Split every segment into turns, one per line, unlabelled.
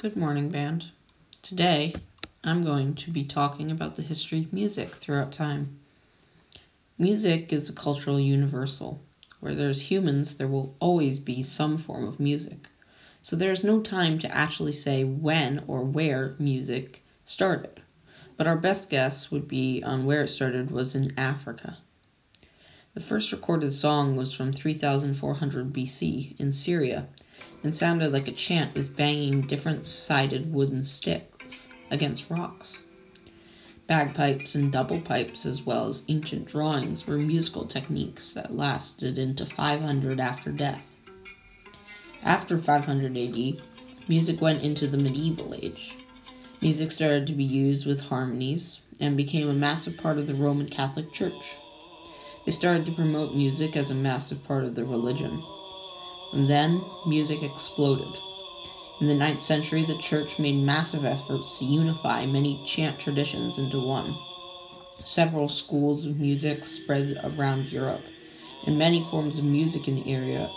Good morning, band. Today, I'm going to be talking about the history of music throughout time. Music is a cultural universal. Where there's humans, there will always be some form of music. So there's no time to actually say when or where music started. But our best guess would be on where it started was in Africa. The first recorded song was from 3400 BC in Syria and sounded like a chant with banging different sided wooden sticks against rocks. Bagpipes and double pipes, as well as ancient drawings, were musical techniques that lasted into 500 after death. After 500 AD, music went into the medieval age. Music started to be used with harmonies and became a massive part of the Roman Catholic Church. They started to promote music as a massive part of their religion, and then music exploded. In the ninth century, the church made massive efforts to unify many chant traditions into one. Several schools of music spread around Europe, and many forms of music in the area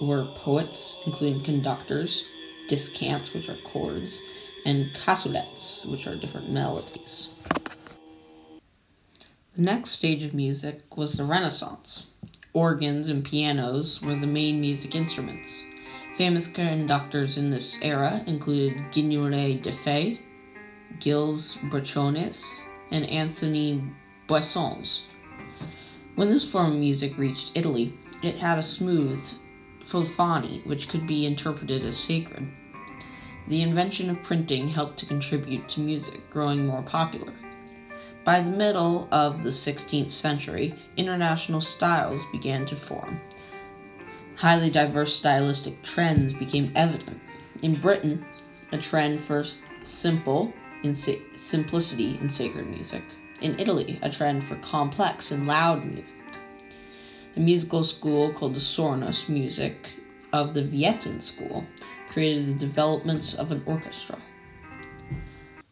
were poets, including conductors, descants, which are chords, and cassoulettes, which are different melodies. The next stage of music was the Renaissance. Organs and pianos were the main music instruments. Famous conductors in this era included Guillaume Du Fay, Gilles Brachiones, and Anthony Boissons. When this form of music reached Italy, it had a smooth polyphony which could be interpreted as sacred. The invention of printing helped to contribute to music growing more popular. By the middle of the 16th century, international styles began to form. Highly diverse stylistic trends became evident. In Britain, a trend for simple in simplicity in sacred music. In Italy, a trend for complex and loud music. A musical school called the Sornos music of the Venetian school created the developments of an orchestra.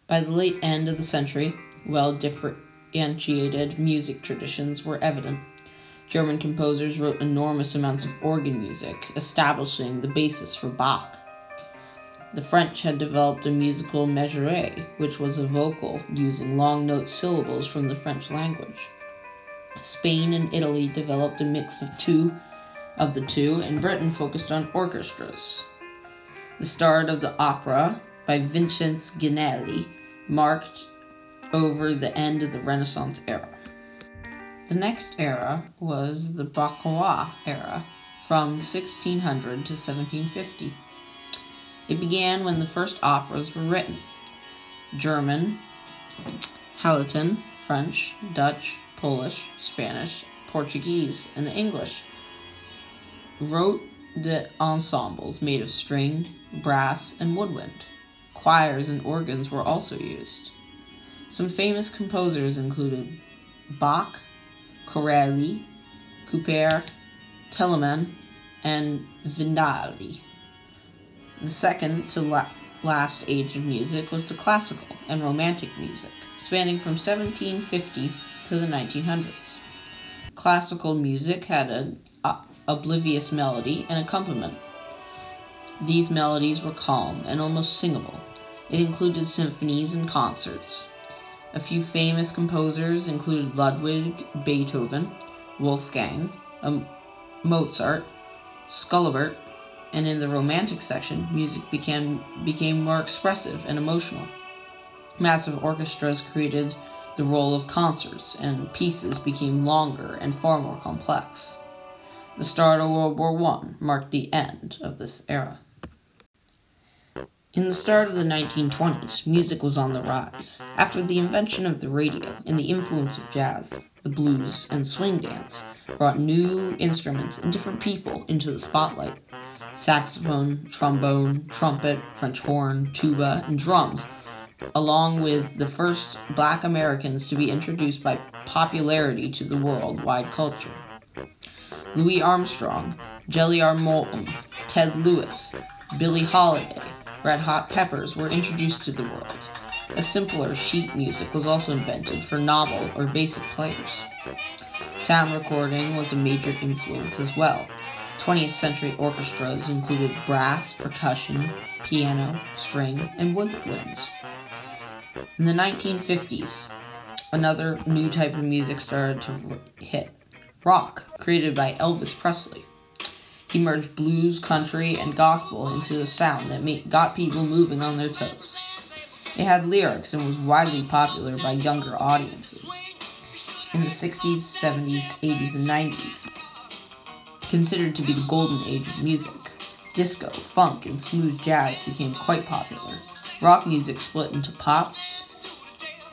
By the late end of the century, well differentiated music traditions were evident. German composers wrote enormous amounts of organ music, establishing the basis for Bach. The French had developed a musical measure, which was a vocal using long note syllables from the French language. Spain and Italy developed a mix of two of the two, and Britain focused on orchestras. The start of the opera by Vincenzo Ghinelli marked over the end of the Renaissance era. The next era was the Baroque era, from 1600 to 1750. It began when the first operas were written German, Halitan, French, Dutch, Polish, Spanish, Portuguese, and the English wrote the ensembles made of string, brass, and woodwind. Choirs and organs were also used. Some famous composers included Bach, Corelli, Couper, Telemann, and Vivaldi. The second to la- last age of music was the classical and romantic music, spanning from 1750 to the 1900s. Classical music had an uh, oblivious melody and accompaniment. These melodies were calm and almost singable. It included symphonies and concerts. A few famous composers included Ludwig Beethoven, Wolfgang, um, Mozart, Schubert, and in the Romantic section, music became, became more expressive and emotional. Massive orchestras created the role of concerts, and pieces became longer and far more complex. The start of World War I marked the end of this era. In the start of the 1920s, music was on the rise. After the invention of the radio and the influence of jazz, the blues, and swing dance brought new instruments and different people into the spotlight. Saxophone, trombone, trumpet, French horn, tuba, and drums, along with the first black Americans to be introduced by popularity to the worldwide culture. Louis Armstrong, Jelly Roll Morton, Ted Lewis, Billie Holiday, Red Hot Peppers were introduced to the world. A simpler sheet music was also invented for novel or basic players. Sound recording was a major influence as well. 20th century orchestras included brass, percussion, piano, string, and woodwinds. In the 1950s, another new type of music started to hit rock, created by Elvis Presley. He merged blues, country, and gospel into a sound that made, got people moving on their toes. It had lyrics and was widely popular by younger audiences. In the 60s, 70s, 80s, and 90s, considered to be the golden age of music, disco, funk, and smooth jazz became quite popular. Rock music split into pop,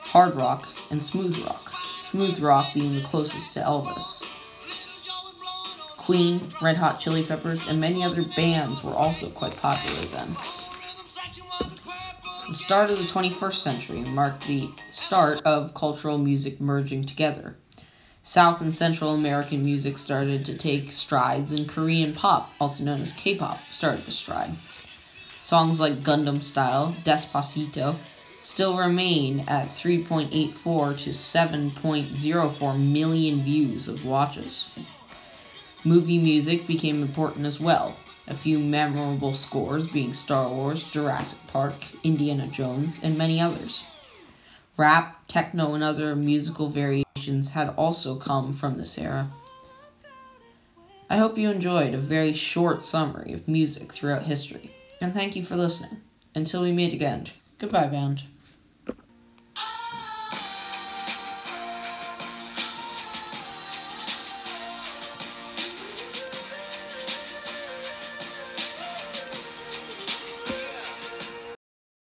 hard rock, and smooth rock, smooth rock being the closest to Elvis. Queen, Red Hot Chili Peppers, and many other bands were also quite popular then. The start of the 21st century marked the start of cultural music merging together. South and Central American music started to take strides, and Korean pop, also known as K pop, started to stride. Songs like Gangnam Style, Despacito, still remain at 3.84 to 7.04 million views of watches. Movie music became important as well, a few memorable scores being Star Wars, Jurassic Park, Indiana Jones, and many others. Rap, techno, and other musical variations had also come from this era. I hope you enjoyed a very short summary of music throughout history, and thank you for listening. Until we meet again, goodbye, band.